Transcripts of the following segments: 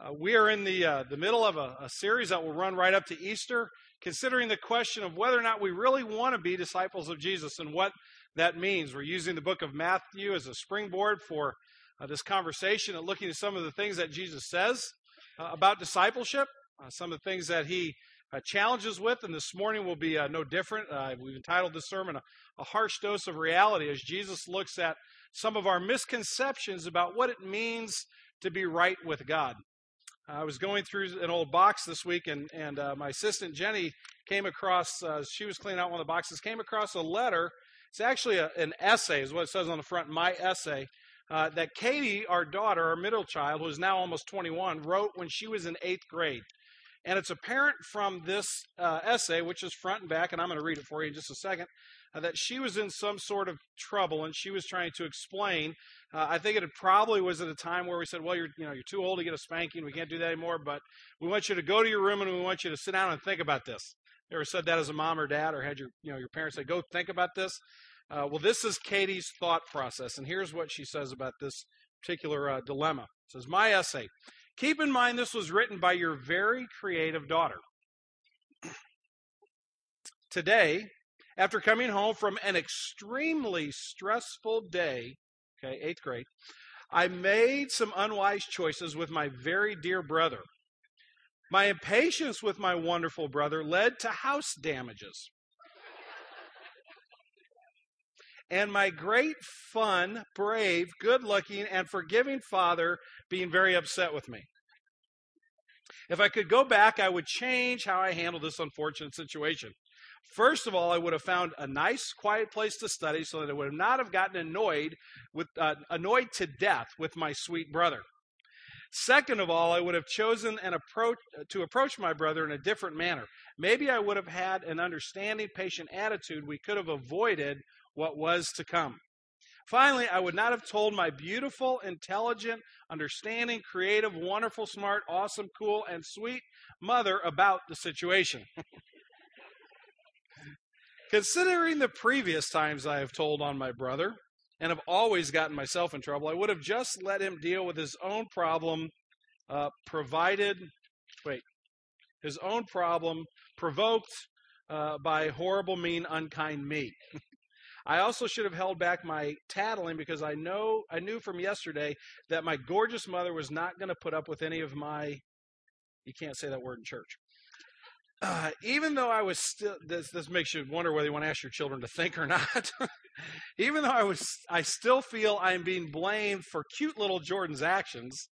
Uh, we are in the, uh, the middle of a, a, series that will run right up to Easter, considering the question of whether or not we really want to be disciples of Jesus and what that means. We're using the book of Matthew as a springboard for uh, this conversation and looking at some of the things that Jesus says uh, about discipleship, uh, some of the things that he uh, challenges with, and this morning will be no different. we've entitled this sermon a, a Harsh Dose of Reality as Jesus looks at some of our misconceptions about what it means to be right with God. I was going through an old box this week, and and uh, my assistant Jenny came across. Uh, she was cleaning out one of the boxes. Came across a letter. It's actually a, an essay, is what it says on the front. My essay uh, that Katie, our daughter, our middle child, who is now almost 21, wrote when she was in eighth grade. And it's apparent from this uh, essay, which is front and back, and I'm going to read it for you in just a second, uh, that she was in some sort of trouble, and she was trying to explain uh, I think it probably was at a time where we said, "Well, you're you know you're too old to get a spanking. We can't do that anymore. But we want you to go to your room and we want you to sit down and think about this." Ever said that as a mom or dad, or had your you know your parents say, "Go think about this"? Uh, well, this is Katie's thought process, and here's what she says about this particular uh, dilemma. It says, "My essay. Keep in mind this was written by your very creative daughter. Today, after coming home from an extremely stressful day okay, eighth grade, I made some unwise choices with my very dear brother. My impatience with my wonderful brother led to house damages. and my great, fun, brave, good looking, and forgiving father being very upset with me. If I could go back, I would change how I handled this unfortunate situation. First of all, I would have found a nice, quiet place to study so that I would not have gotten annoyed with uh, annoyed to death with my sweet brother. Second of all, I would have chosen an approach to approach my brother in a different manner. Maybe I would have had an understanding, patient attitude. We could have avoided what was to come. Finally, I would not have told my beautiful, intelligent, understanding, creative, wonderful, smart, awesome, cool, and sweet mother about the situation. Considering the previous times I have told on my brother and have always gotten myself in trouble, I would have just let him deal with his own problem, uh, provided, wait, his own problem provoked uh, by horrible, mean, unkind me. I also should have held back my tattling because I know I knew from yesterday that my gorgeous mother was not going to put up with any of my. You can't say that word in church uh, even though I was still, this, this makes you wonder whether you want to ask your children to think or not. even though I was, I still feel I'm being blamed for cute little Jordan's actions.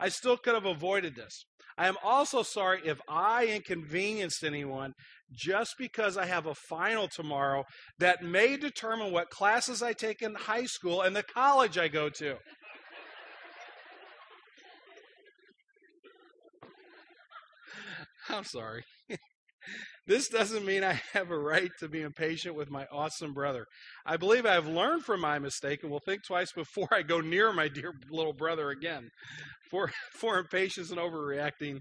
I still could have avoided this. I am also sorry if I inconvenienced anyone just because I have a final tomorrow that may determine what classes I take in high school and the college I go to. I'm sorry. This doesn't mean I have a right to be impatient with my awesome brother. I believe I've learned from my mistake and will think twice before I go near my dear little brother again. For, for impatience and overreacting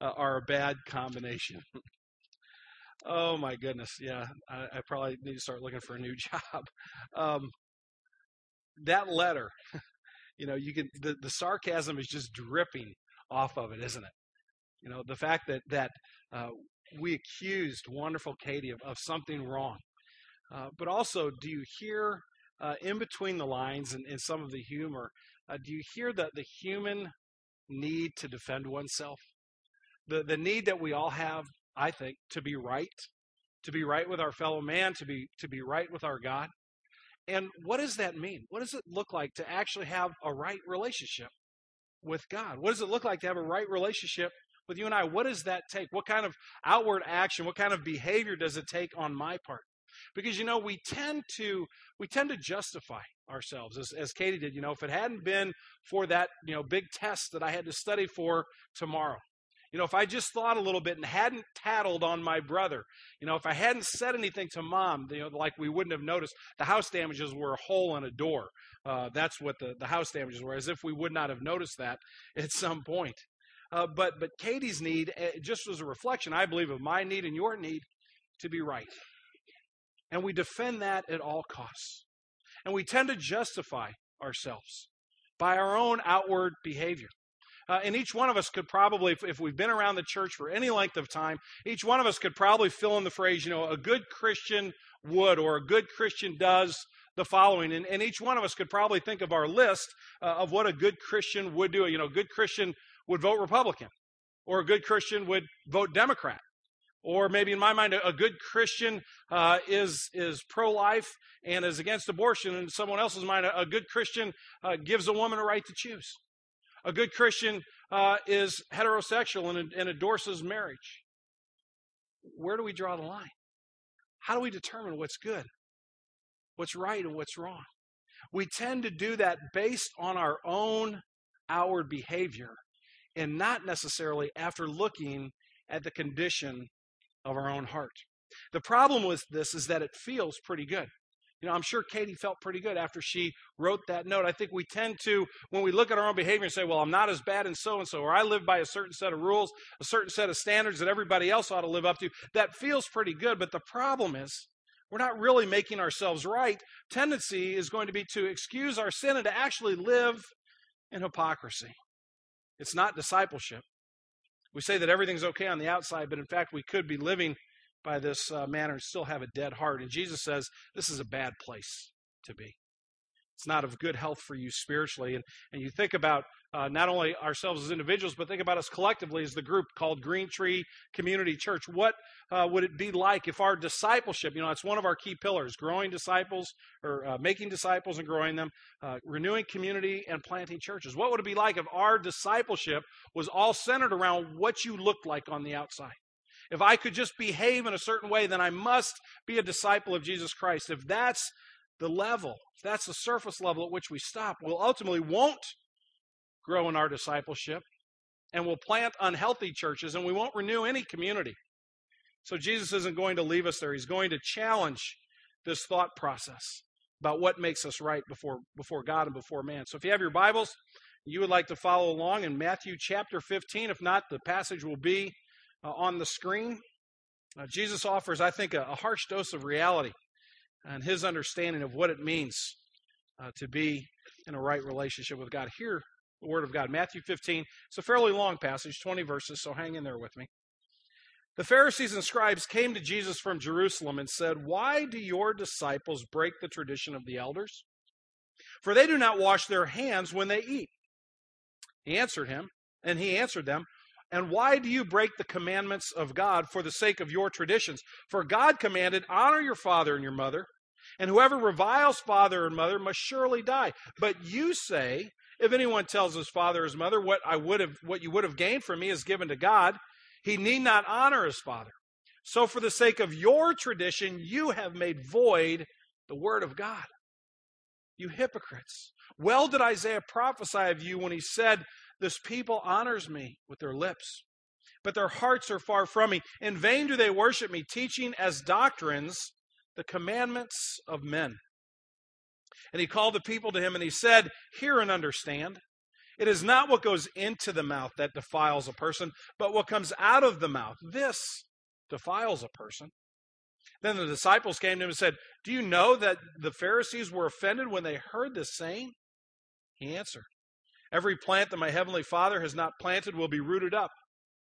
uh, are a bad combination. oh my goodness. Yeah, I, I, probably need to start looking for a new job. Um, that letter, you know, you can, the, the sarcasm is just dripping off of it, isn't it? You know, the fact that, that uh, we accused wonderful Katie of, of something wrong. Uh, but also, do you hear uh, in between the lines and, and some of the humor, uh, do you hear that the human need to defend oneself? The, the need that we all have, I think, to be right, to be right with our fellow man, to be, to be right with our God. And what does that mean? What does it look like to actually have a right relationship with God? What does it look like to have a right relationship with you and I, what does that take? What kind of outward action, what kind of behavior does it take on my part? Because you know, we tend to we tend to justify ourselves as, as Katie did. You know, if it hadn't been for that, you know, big test that I had to study for tomorrow, you know, if I just thought a little bit and hadn't tattled on my brother, you know, if I hadn't said anything to mom, you know, like we wouldn't have noticed, the house damages were a hole in a door. Uh, that's what the, the house damages were, as if we would not have noticed that at some point. Uh, but but Katie's need uh, just was a reflection, I believe, of my need and your need to be right. And we defend that at all costs. And we tend to justify ourselves by our own outward behavior. Uh, and each one of us could probably, if, if we've been around the church for any length of time, each one of us could probably fill in the phrase, you know, a good Christian would or a good Christian does the following. And, and each one of us could probably think of our list uh, of what a good Christian would do. You know, a good Christian would vote Republican, or a good Christian would vote Democrat. Or maybe in my mind, a, good Christian uh, is is pro life and is against abortion. And in someone else's mind, a, a good Christian uh, gives a woman a right to choose. A good Christian uh, is heterosexual and, and endorses marriage. Where do we draw the line? How do we determine what's good, what's right, and what's wrong? We tend to do that based on our own outward behavior and not necessarily after looking at the condition of our own heart. The problem with this is that it feels pretty good. You know, I'm sure Katie felt pretty good after she wrote that note. I think we tend to, when we look at our own behavior and say, well, I'm not as bad in so and so, or I live by a certain set of rules, a certain set of standards that everybody else ought to live up to, that feels pretty good. But the problem is, we're not really making ourselves right. Tendency is going to be to excuse our sin and to actually live in hypocrisy. It's not discipleship. We say that everything's okay on the outside, but in fact, we could be living by this uh, manner and still have a dead heart. And Jesus says this is a bad place to be. It's not of good health for you spiritually. And, and you think about uh, not only ourselves as individuals, but think about us collectively as the group called Green Tree Community Church. What uh, would it be like if our discipleship, you know, it's one of our key pillars growing disciples or uh, making disciples and growing them, uh, renewing community and planting churches? What would it be like if our discipleship was all centered around what you looked like on the outside? If I could just behave in a certain way, then I must be a disciple of Jesus Christ. If that's the level, that's the surface level at which we stop, we'll ultimately won't grow in our discipleship and we'll plant unhealthy churches and we won't renew any community. So Jesus isn't going to leave us there. He's going to challenge this thought process about what makes us right before, before God and before man. So if you have your Bibles, you would like to follow along in Matthew chapter 15. If not, the passage will be uh, on the screen. Uh, Jesus offers, I think, a, a, harsh dose of reality and his understanding of what it means uh, to be in a right relationship with God. Hear the Word of God. Matthew 15. It's a fairly long passage, 20 verses, so hang in there with me. The Pharisees and scribes came to Jesus from Jerusalem and said, Why do your disciples break the tradition of the elders? For they do not wash their hands when they eat. He answered him, and he answered them, And why do you break the commandments of God for the sake of your traditions? For God commanded, Honor your father and your mother, and whoever reviles father and mother must surely die. But you say, if anyone tells his father or his mother, what I would have what you would have gained from me is given to God, he need not honor his father. So for the sake of your tradition, you have made void the word of God. You hypocrites. Well did Isaiah prophesy of you when he said, This people honors me with their lips, but their hearts are far from me. In vain do they worship me, teaching as doctrines the commandments of men. And he called the people to him and he said, Hear and understand. It is not what goes into the mouth that defiles a person, but what comes out of the mouth. This defiles a person. Then the disciples came to him and said, Do you know that the Pharisees were offended when they heard this saying? He answered, Every plant that my heavenly Father has not planted will be rooted up.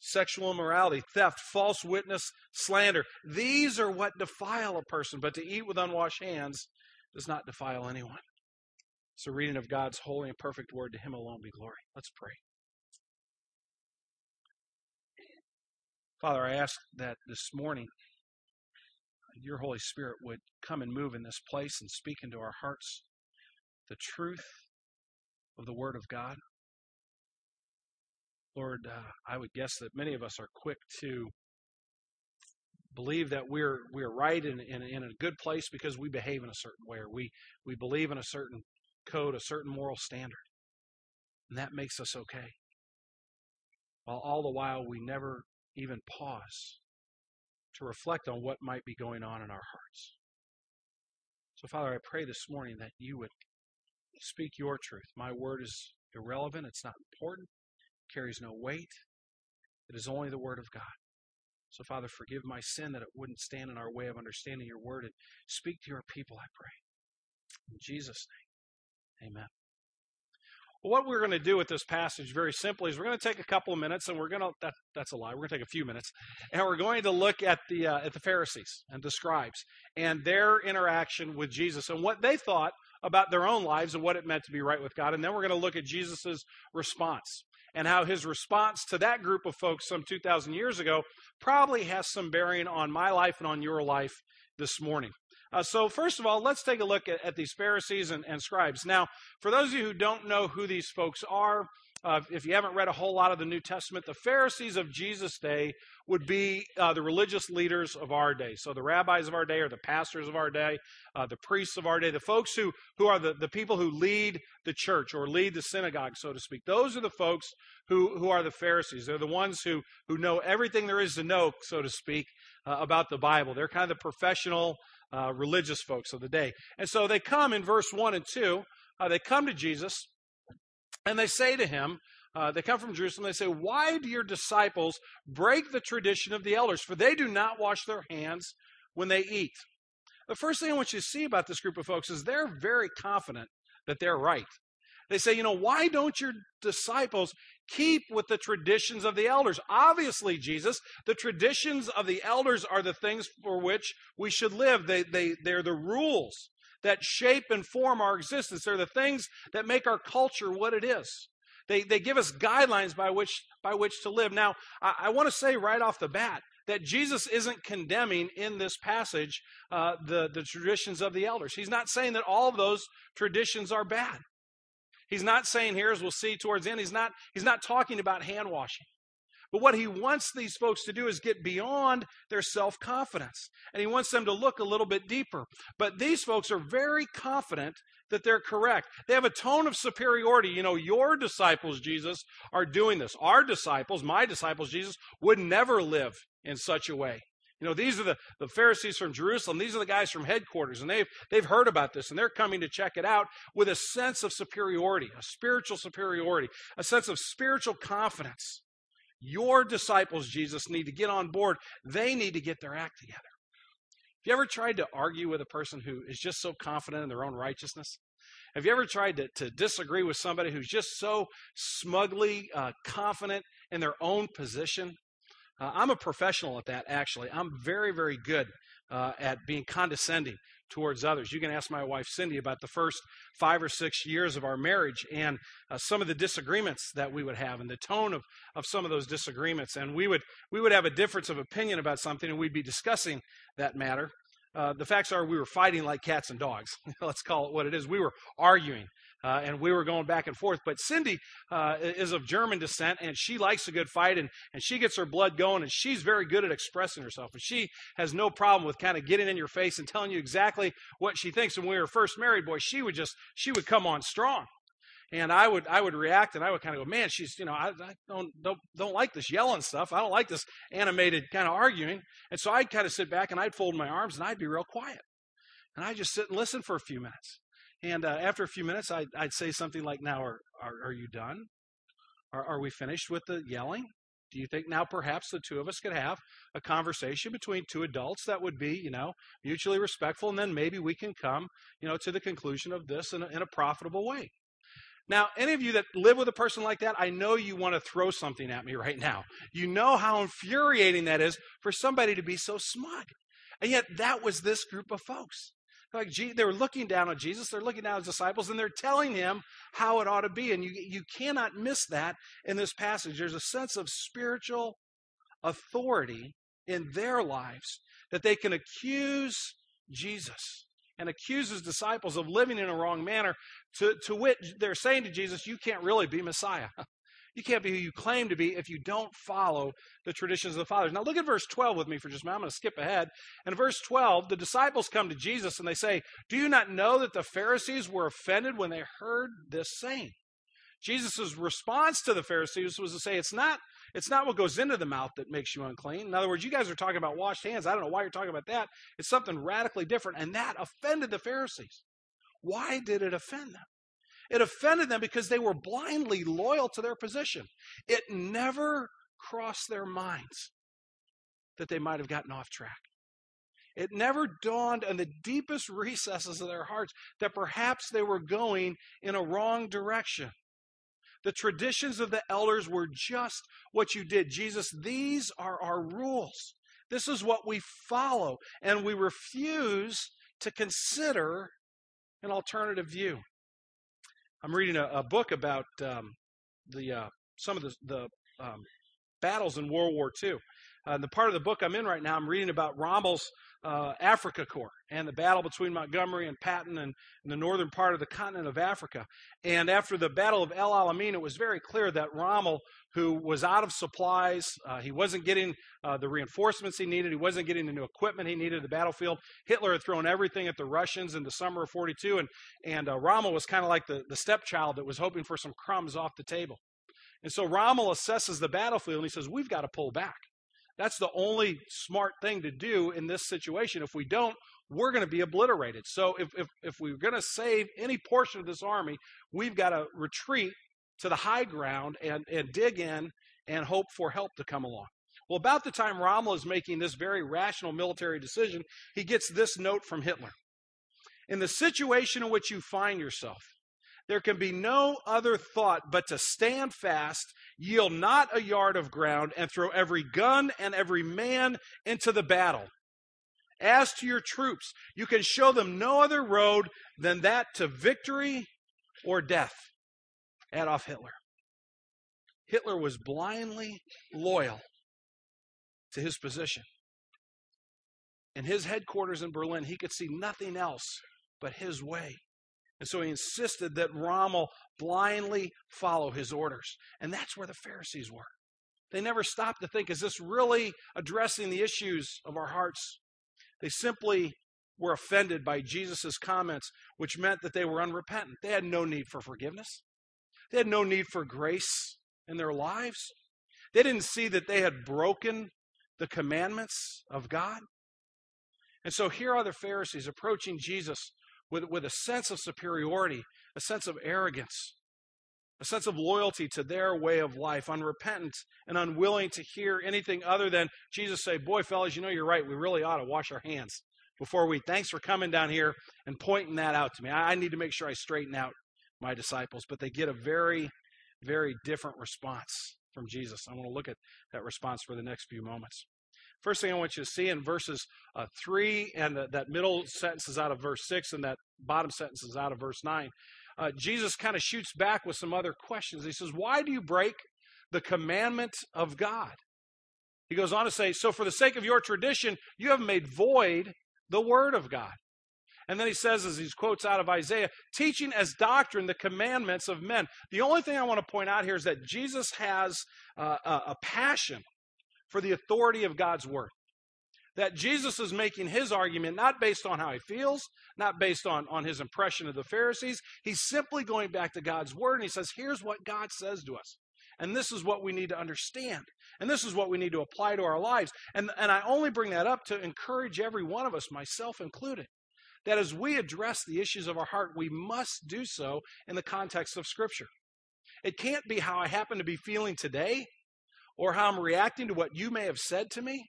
sexual immorality, theft, false witness, slander. These are what defile a person. But to eat with unwashed hands, does not defile anyone. It's a reading of God's holy and perfect word. To him alone be glory. Let's pray. Father, I ask that this morning your Holy Spirit would come and move in this place and speak into our hearts the truth of the Word of God. Lord, uh, I would guess that many of us are quick to believe that we're we're right in, in, in a good place because we behave in a certain way or we we believe in a certain code, a certain moral standard. And that makes us okay. while all the while we never even pause to reflect on what might be going on in our hearts. So, Father, I pray this morning that you would speak your truth. My word is irrelevant, it's not important, carries no weight. It is only the word of God. So, Father, forgive my sin that it wouldn't stand in our way of understanding your word and speak to your people, I pray. In Jesus' name, amen. Well, what we're going to do with this passage very simply is we're going to take a couple of minutes and we're going to that, that's a lie we're going to take a few minutes and we're going to look at the uh, at the pharisees and the scribes and their interaction with jesus and what they thought about their own lives and what it meant to be right with god and then we're going to look at jesus' response and how his response to that group of folks some 2,000 years ago probably has some bearing on my life and on your life this morning. Uh, so, first of all, let's take a look at, at these Pharisees and, and, scribes. Now, for those of you who don't know who these folks are, uh, if you haven't read a whole lot of the New Testament, the Pharisees of Jesus' day would be uh, the religious leaders of our day. So the rabbis of our day, or the pastors of our day, uh, the priests of our day, the folks who, who are the, the people who lead the church or lead the synagogue, so to speak. Those are the folks who, who are the Pharisees. They're the ones who, who know everything there is to know, so to speak, uh, about the Bible. They're kind of the professional uh, religious folks of the day. And so they come in verse 1 and 2. Uh, they come to Jesus and they say to him, uh, they come from Jerusalem, they say, Why do your disciples break the tradition of the elders? For they do not wash their hands when they eat. The first thing I want you to see about this group of folks is they're very confident that they're right. They say, you know, why don't your disciples keep with the traditions of the elders? Obviously, Jesus, the traditions of the elders are the things for which we should live. They, they, they're the rules that shape and form our existence. They're the things that make our culture what it is. They, they give us guidelines by which, by which to live. Now, I, I want to say right off the bat that Jesus isn't condemning in this passage uh, the, the traditions of the elders. He's not saying that all of those traditions are bad. He's not saying here, as we'll see towards the end, he's not, he's not talking about hand washing. But what he wants these folks to do is get beyond their self confidence. And he wants them to look a little bit deeper. But these folks are very confident that they're correct. They have a tone of superiority. You know, your disciples, Jesus, are doing this. Our disciples, my disciples, Jesus, would never live in such a way. You know, these are the, the Pharisees from Jerusalem. These are the guys from headquarters, and they've, they've heard about this, and they're coming to check it out with a sense of superiority, a spiritual superiority, a sense of spiritual confidence. Your disciples, Jesus, need to get on board. They need to get their act together. Have you ever tried to argue with a person who is just so confident in their own righteousness? Have you ever tried to, to disagree with somebody who's just so smugly uh, confident in their own position? Uh, I'm a professional at that, actually. I'm very, very good uh, at being condescending towards others. You can ask my wife Cindy about the first five or six years of our marriage and uh, some of the disagreements that we would have and the tone of, of some of those disagreements. And we would we would have a difference of opinion about something and we'd be discussing that matter. Uh, the facts are we were fighting like cats and dogs. Let's call it what it is. We were arguing uh, and we were going back and forth. But Cindy uh, is of German descent, and she likes a good fight, and, and she gets her blood going, and she's very good at expressing herself. And she has no problem with kind of getting in your face and telling you exactly what she thinks. And when we were first married, boy, she would just she would come on strong. And I would I would react and I would kind of go, man, she's you know I, I don't don't don't like this yelling stuff. I don't like this animated kind of arguing. And so I'd kind of sit back and I'd fold my arms and I'd be real quiet. And I'd just sit and listen for a few minutes. And uh, after a few minutes, I'd, I'd, say something like, Now, are, are, are you done? Are, are we finished with the yelling? Do you think now perhaps the two of us could have a conversation between two adults that would be, you know, mutually respectful, and then maybe we can come, you know, to the conclusion of this in a, in a profitable way? Now, any of you that live with a person like that, I know you want to throw something at me right now. You know how infuriating that is for somebody to be so smug. And yet, that was this group of folks. Like they were looking down on Jesus, they're looking down at his disciples, and they're telling him how it ought to be. And you, you cannot miss that in this passage. There's a sense of spiritual authority in their lives that they can accuse Jesus and accuse his disciples of living in a wrong manner, to, to which they're saying to Jesus, You can't really be Messiah. You can't be who you claim to be if you don't follow the traditions of the fathers. Now, look at verse 12 with me for just a minute. I'm going to skip ahead. In verse 12, the disciples come to Jesus and they say, Do you not know that the Pharisees were offended when they heard this saying? Jesus' response to the Pharisees was to say, it's not, it's not what goes into the mouth that makes you unclean. In other words, you guys are talking about washed hands. I don't know why you're talking about that. It's something radically different. And that offended the Pharisees. Why did it offend them? It offended them because they were blindly loyal to their position. It never crossed their minds that they might have gotten off track. It never dawned on the deepest recesses of their hearts that perhaps they were going in a wrong direction. The traditions of the elders were just what you did. Jesus, these are our rules. This is what we follow, and we refuse to consider an alternative view. I'm reading a, a book about um, the uh, some of the, the um, battles in World War II. Uh, the part of the book I'm in right now, I'm reading about Rommel's uh, Afrika Korps and the battle between Montgomery and Patton and, in the northern part of the continent of Africa. And after the Battle of El Alamein, it was very clear that Rommel, who was out of supplies, uh, he wasn't getting uh, the reinforcements he needed, he wasn't getting the new equipment he needed the battlefield. Hitler had thrown everything at the Russians in the summer of 42, and, and uh, Rommel was kind of like the, the stepchild that was hoping for some crumbs off the table. And so Rommel assesses the battlefield and he says, We've got to pull back. That's the only smart thing to do in this situation. If we don't, we're going to be obliterated. So if, if, if we're going to save any portion of this army, we've got to retreat to the high ground and, and dig in and hope for help to come along. Well, about the time Rommel is making this very rational military decision, he gets this note from Hitler. In the situation in which you find yourself, there can be no other thought but to stand fast, yield not a yard of ground, and throw every gun and every man into the battle. As to your troops, you can show them no other road than that to victory or death. Adolf Hitler. Hitler was blindly loyal to his position. In his headquarters in Berlin, he could see nothing else but his way. And so he insisted that Rommel blindly follow his orders. And that's where the Pharisees were. They never stopped to think, is this really addressing the issues of our hearts? They simply were offended by Jesus' comments, which meant that they were unrepentant. They had no need for forgiveness, they had no need for grace in their lives. They didn't see that they had broken the commandments of God. And so here are the Pharisees approaching Jesus with, with a sense of superiority, a sense of arrogance, a sense of loyalty to their way of life, unrepentant and unwilling to hear anything other than Jesus say, Boy, fellas, you know you're right. We really ought to wash our hands before we. Thanks for coming down here and pointing that out to me. I, I need to make sure I straighten out my disciples. But they get a very, very different response from Jesus. I want to look at that response for the next few moments. First thing I want you to see in verses uh, 3, and the, that middle sentence is out of verse 6, and that bottom sentence is out of verse 9. Uh, Jesus kind of shoots back with some other questions. He says, Why do you break the commandment of God? He goes on to say, So for the sake of your tradition, you have made void the word of God. And then he says, as he quotes out of Isaiah, teaching as doctrine the commandments of men. The only thing I want to point out here is that Jesus has uh, a, a passion for the authority of God's word. That Jesus is making his argument not based on how he feels, not based on, on his impression of the Pharisees. He's simply going back to God's word and he says, here's what God says to us. And this is what we need to understand. And this is what we need to apply to our lives. And, and I only bring that up to encourage every one of us, myself included, that as we address the issues of our heart, we must do so in the context of Scripture. It can't be how I happen to be feeling today or how I'm reacting to what you may have said to me,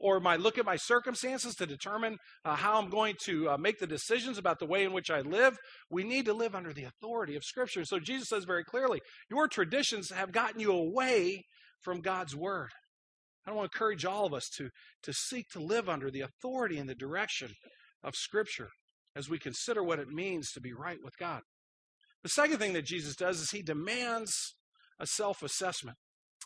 or my look at my circumstances to determine uh, how I'm going to uh, make the decisions about the way in which I live. We need to live under the authority of Scripture. So Jesus says very clearly, your traditions have gotten you away from God's word. I want to encourage all of us to, to seek to live under the authority and the direction of Scripture as we consider what it means to be right with God. The second thing that Jesus does is he demands a self assessment.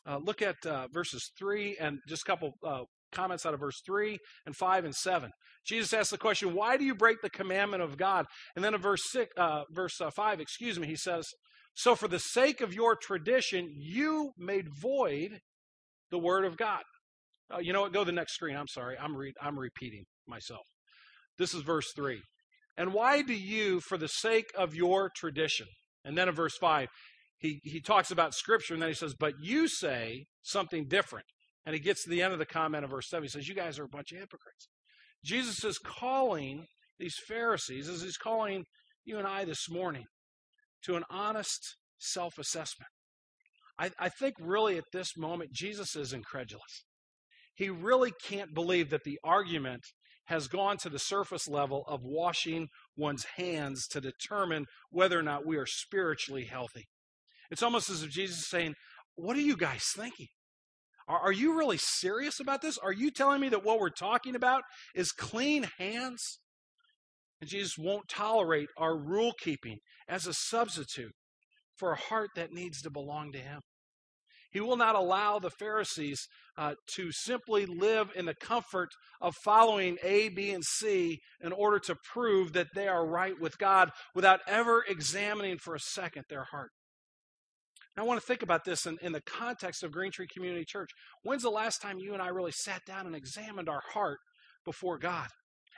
Uh, look at uh, verses 3 and just a couple uh, comments out of verse 3 and 5 and 7. Jesus asks the question, Why do you break the commandment of God? And then in verse, six, uh, verse uh, 5, excuse me, he says, So for the sake of your tradition, you made void the word of God. Uh, you know what? Go to the next screen. I'm sorry. I'm, re- I'm repeating myself. This is verse 3. And why do you, for the sake of your tradition, and then in verse 5, he, he talks about Scripture, and then he says, But you say something different. And he gets to the end of the comment of verse 7. He says, You guys are a bunch of hypocrites. Jesus is calling these Pharisees, as he's calling you and I this morning, to an honest self assessment. I, I think really at this moment, Jesus is incredulous. He really can't believe that the argument has gone to the surface level of washing one's hands to determine whether or not we are spiritually healthy. It's almost as if Jesus is saying, What are you guys thinking? Are, are you really serious about this? Are you telling me that what we're talking about is clean hands? And Jesus won't tolerate our rule keeping as a substitute for a heart that needs to belong to Him. He will not allow the Pharisees uh, to simply live in the comfort of following A, B, and C in order to prove that they are right with God without ever examining for a second their heart. I want to think about this in, in the context of Green Tree Community Church. When's the last time you and I really sat down and examined our heart before God?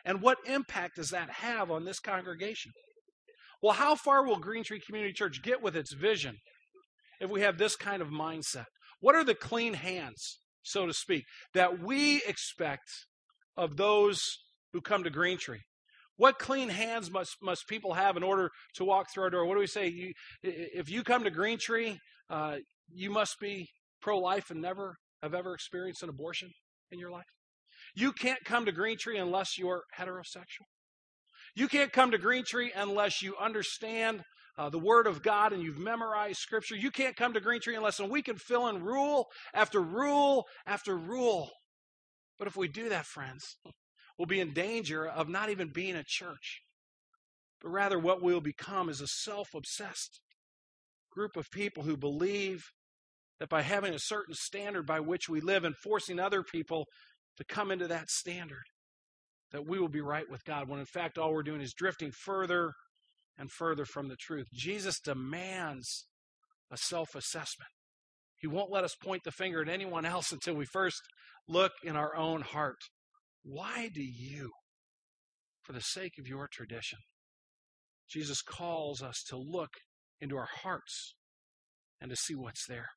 And what impact does that have on this congregation? Well, how far will Green Tree Community Church get with its vision if we have this kind of mindset? What are the clean hands, so to speak, that we expect of those who come to Green Tree? What clean hands must, must people have in order to walk through our door? What do we say? You, if you come to Green Tree, uh, you must be pro life and never have ever experienced an abortion in your life. You can't come to Green Tree unless you're heterosexual. You can't come to Green Tree unless you understand uh, the Word of God and you've memorized Scripture. You can't come to Green Tree unless and we can fill in rule after rule after rule. But if we do that, friends, will be in danger of not even being a church, but rather what we'll become is a self obsessed group of people who believe that by having a certain standard by which we live and forcing other people to come into that standard, that we will be right with God, when in fact all we're doing is drifting further and further from the truth. Jesus demands a self assessment. He won't let us point the finger at anyone else until we first look in our own heart. Why do you, for the sake of your tradition, Jesus calls us to look into our hearts and to see what's there.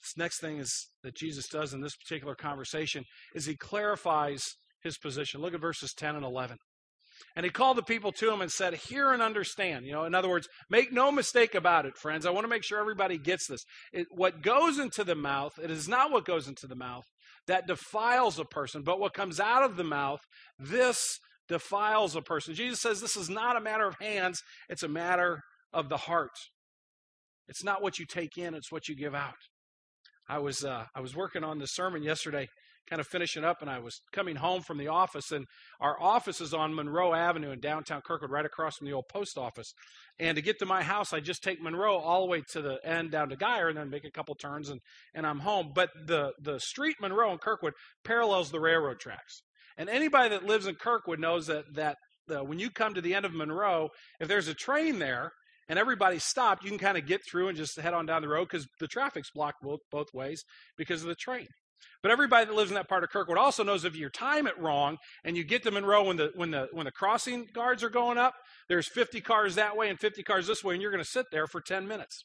This next thing is that Jesus does in this particular conversation is he clarifies his position. Look at verses 10 and 11. And he called the people to him and said, Hear and understand. You know, in other words, make no mistake about it, friends. I want to make sure everybody gets this. It, what goes into the mouth, it is not what goes into the mouth that defiles a person, but what comes out of the mouth, this defiles a person. Jesus says this is not a matter of hands, it's a matter of the heart. It's not what you take in, it's what you give out. I was uh, I was working on this sermon yesterday, kind of finishing up, and I was coming home from the office, and our office is on Monroe Avenue in downtown Kirkwood, right across from the old post office. And to get to my house, I just take Monroe all the way to the end down to Geyer, and then make a couple turns, and and I'm home. But the the street Monroe and Kirkwood parallels the railroad tracks, and anybody that lives in Kirkwood knows that that when you come to the end of Monroe, if there's a train there and everybody's stopped, you can kind of get through and just head on down the road because the traffic's blocked both, both ways because of the train. But everybody that lives in that part of Kirkwood also knows if you time it wrong and you get to Monroe when the when the when the crossing guards are going up, there's 50 cars that way and 50 cars this way, and you're going to sit there for 10 minutes.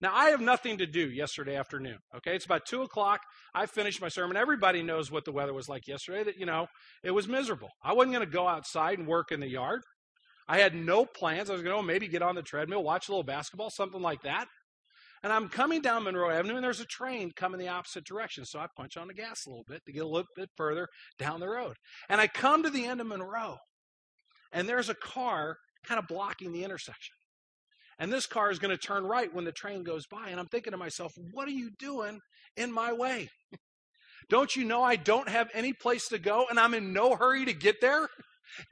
Now I have nothing to do yesterday afternoon. Okay, it's about two o'clock. I finished my sermon. Everybody knows what the weather was like yesterday. That you know it was miserable. I wasn't going to go outside and work in the yard. I had no plans. I was going to maybe get on the treadmill, watch a little basketball, something like that. And I'm coming down Monroe Avenue, and there's a train coming the opposite direction. So I punch on the gas a little bit to get a little bit further down the road. And I come to the end of Monroe, and there's a car kind of blocking the intersection. And this car is going to turn right when the train goes by. And I'm thinking to myself, what are you doing in my way? Don't you know I don't have any place to go and I'm in no hurry to get there?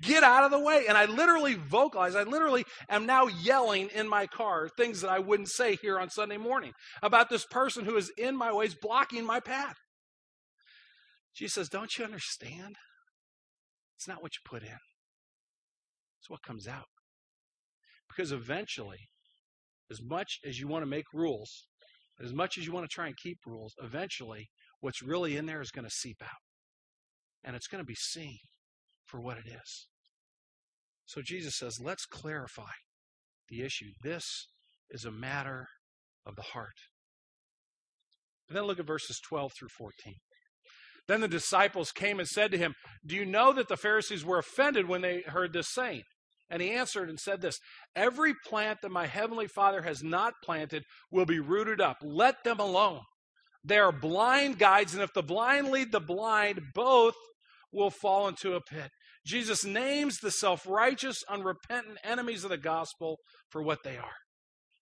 Get out of the way. And I literally vocalize, I literally am now yelling in my car things that I wouldn't say here on Sunday morning about this person who is in my ways, blocking my path. Jesus says, Don't you understand? It's not what you put in, it's what comes out. Because eventually, as much as you want to make rules, as much as you want to try and keep rules, eventually what's really in there is going to seep out. And it's going to be seen for what it is. So Jesus says, let's clarify the issue. This is a matter of the heart. And then look at verses 12 through 14. Then the disciples came and said to him, Do you know that the Pharisees were offended when they heard this saying? And he answered and said this Every plant that my heavenly Father has not planted will be rooted up. Let them alone. They are blind guides, and if the blind lead the blind, both will fall into a pit. Jesus names the self righteous, unrepentant enemies of the gospel for what they are.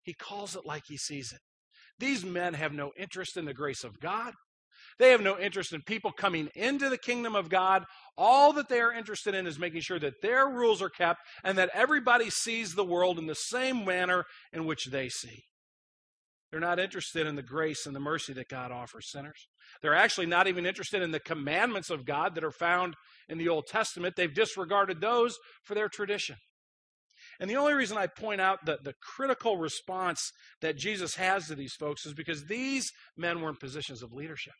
He calls it like he sees it. These men have no interest in the grace of God. They have no interest in people coming into the kingdom of God. All that they are interested in is making sure that their rules are kept and that everybody sees the world in the same manner in which they see. They're not interested in the grace and the mercy that God offers sinners. They're actually not even interested in the commandments of God that are found in the Old Testament. They've disregarded those for their tradition. And the only reason I point out the, the critical response that Jesus has to these folks is because these men were in positions of leadership.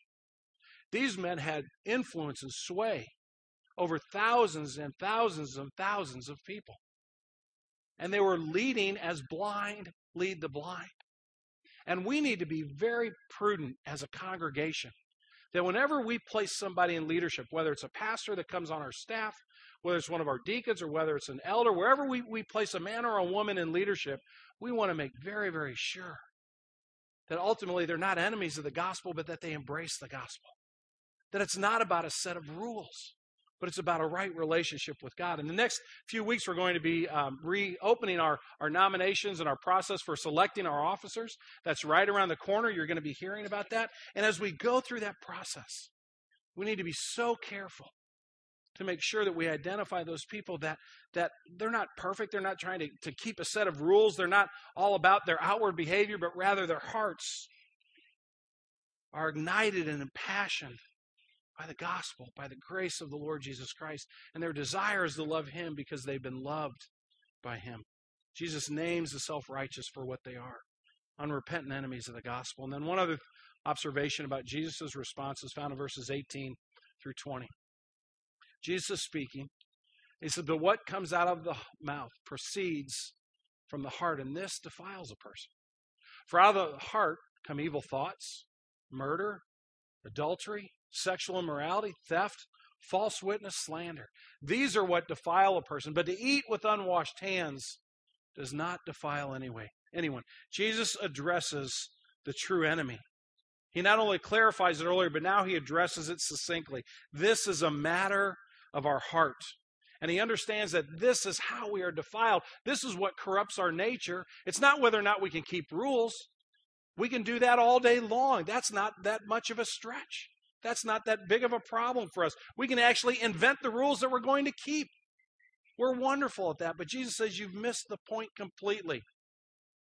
These men had influence and sway over thousands and thousands and thousands of people. And they were leading as blind lead the blind. And we need to be very prudent as a congregation that whenever we place somebody in leadership, whether it's a pastor that comes on our staff, whether it's one of our deacons or whether it's an elder, wherever we, we place a man or a woman in leadership, we want to make very, very sure that ultimately they're not enemies of the gospel, but that they embrace the gospel. That it's not about a set of rules, but it's about a right relationship with God. In the next few weeks, we're going to be um, reopening our, our nominations and our process for selecting our officers. That's right around the corner. You're going to be hearing about that. And as we go through that process, we need to be so careful to make sure that we identify those people that that they're not perfect they're not trying to, to keep a set of rules they're not all about their outward behavior but rather their hearts are ignited and impassioned by the gospel by the grace of the lord jesus christ and their desire is to love him because they've been loved by him jesus names the self-righteous for what they are unrepentant enemies of the gospel and then one other observation about jesus' response is found in verses 18 through 20 Jesus is speaking. He said, But what comes out of the mouth proceeds from the heart, and this defiles a person. For out of the heart come evil thoughts, murder, adultery, sexual immorality, theft, false witness, slander. These are what defile a person. But to eat with unwashed hands does not defile anyway, anyone. Jesus addresses the true enemy. He not only clarifies it earlier, but now he addresses it succinctly. This is a matter of our heart. And he understands that this is how we are defiled. This is what corrupts our nature. It's not whether or not we can keep rules. We can do that all day long. That's not that much of a stretch. That's not that big of a problem for us. We can actually invent the rules that we're going to keep. We're wonderful at that. But Jesus says you've missed the point completely.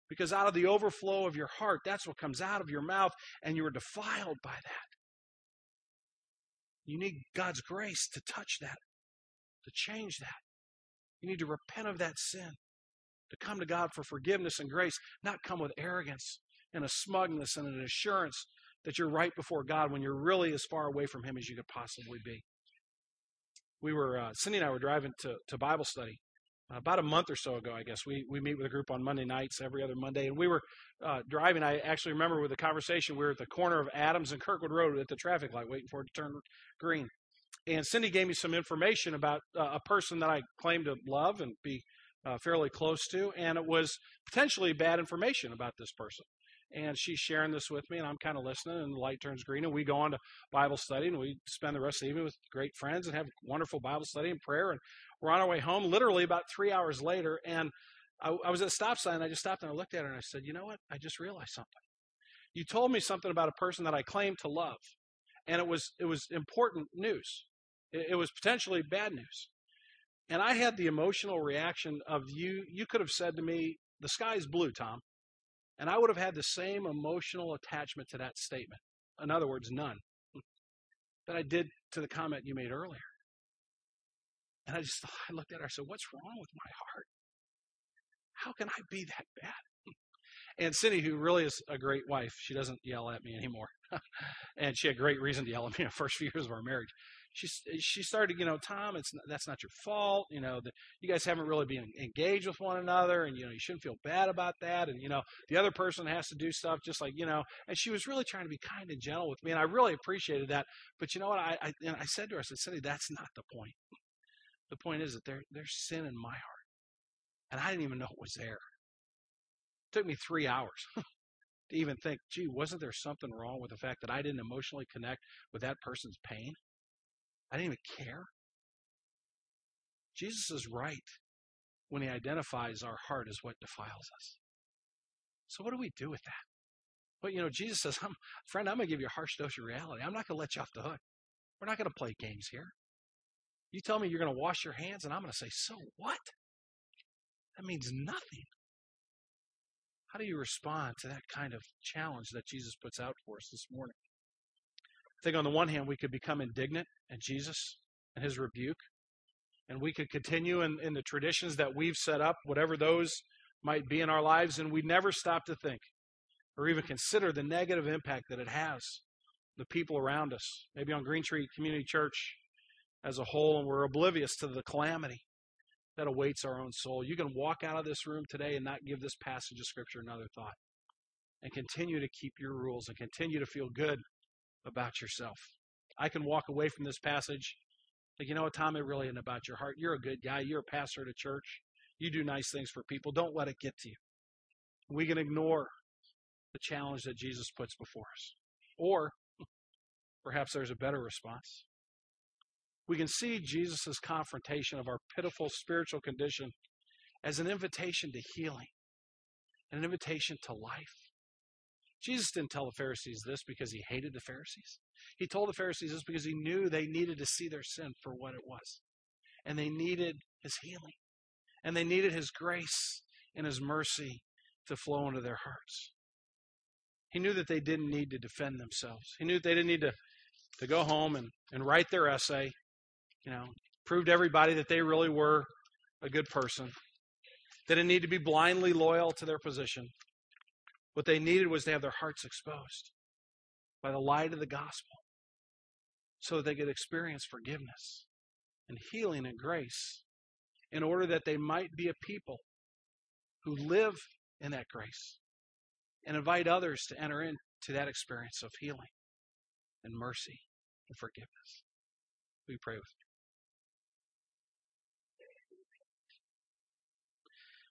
Because out of the overflow of your heart, that's what comes out of your mouth, and you are defiled by that. You need God's grace to touch that, to change that. You need to repent of that sin, to come to God for forgiveness and grace, not come with arrogance and a smugness and an assurance that you're right before God when you're really as far away from Him as you could possibly be. We were, uh, Cindy and I were driving to, to Bible study about a month or so ago, I guess. We, we meet with a group on Monday nights, every other Monday. And we were uh, driving. I actually remember with the conversation, we were at the corner of Adams and Kirkwood Road at the traffic light, waiting for it to turn green. And Cindy gave me some information about uh, a person that I claim to love and be uh, fairly close to. And it was potentially bad information about this person. And she's sharing this with me, and I'm kind of listening, and the light turns green, and we go on to Bible study, and we spend the rest of the evening with great friends and have wonderful Bible study and prayer. And we're on our way home, literally about three hours later, and I, I was at a stop sign. I just stopped and I looked at her and I said, "You know what? I just realized something. You told me something about a person that I claim to love, and it was it was important news. It, it was potentially bad news." And I had the emotional reaction of you. You could have said to me, "The sky's blue, Tom," and I would have had the same emotional attachment to that statement. In other words, none. That I did to the comment you made earlier. And I just thought, I looked at her. I said, "What's wrong with my heart? How can I be that bad?" And Cindy, who really is a great wife, she doesn't yell at me anymore, and she had great reason to yell at me in the first few years of our marriage. She eh, she started, you know, Tom, it's that's not your fault. You know, the, you guys haven't really been engaged with one another, and you know, you shouldn't feel bad about that. And you know, the other person has to do stuff just like you know. And she was really trying to be kind and gentle with me, and I really appreciated that. But you know what? I I, and I said to her, I said, Cindy, that's not the point. The point is that there there's sin in my heart, and I didn't even know it was there. It took me three hours. to even think, gee, wasn't there something wrong with the fact that I didn't emotionally connect with that person's pain? I didn't even care. Jesus is right when he identifies our heart as what defiles us. So what do we do with that? But you know, Jesus says, I'm, friend, I'm going to give you a harsh dose of reality. I'm not going to let you off the hook. We're not going to play games here. You tell me you're going to wash your hands, and I'm going to say, so what? That means nothing. How do you respond to that kind of challenge that Jesus puts out for us this morning? I think on the one hand, we could become indignant at Jesus and his rebuke, and we could continue in, in the traditions that we've set up, whatever those might be in our lives, and we never stop to think or even consider the negative impact that it has the people around us, maybe on Green Tree Community Church as a whole, and we're oblivious to the calamity that awaits our own soul. You can walk out of this room today and not give this passage of Scripture another thought and continue to keep your rules and continue to feel good about yourself. I can walk away from this passage like, you know what, Tom, it really isn't about your heart. You're a good guy. You're a pastor at a church. You do nice things for people. Don't let it get to you. We can ignore the challenge that Jesus puts before us. Or perhaps there's a better response. We can see Jesus' confrontation of our pitiful spiritual condition as an invitation to healing, an invitation to life. Jesus didn't tell the Pharisees this because he hated the Pharisees. He told the Pharisees this because he knew they needed to see their sin for what it was. And they needed his healing. And they needed his grace and his mercy to flow into their hearts. He knew that they didn't need to defend themselves. He knew that they didn't need to, to go home and, and write their essay, you know, prove to everybody that they really were a good person. They didn't need to be blindly loyal to their position. What they needed was to have their hearts exposed by the light of the gospel so that they could experience forgiveness and healing and grace in order that they might be a people who live in that grace and invite others to enter into that experience of healing and mercy and forgiveness. We pray with me.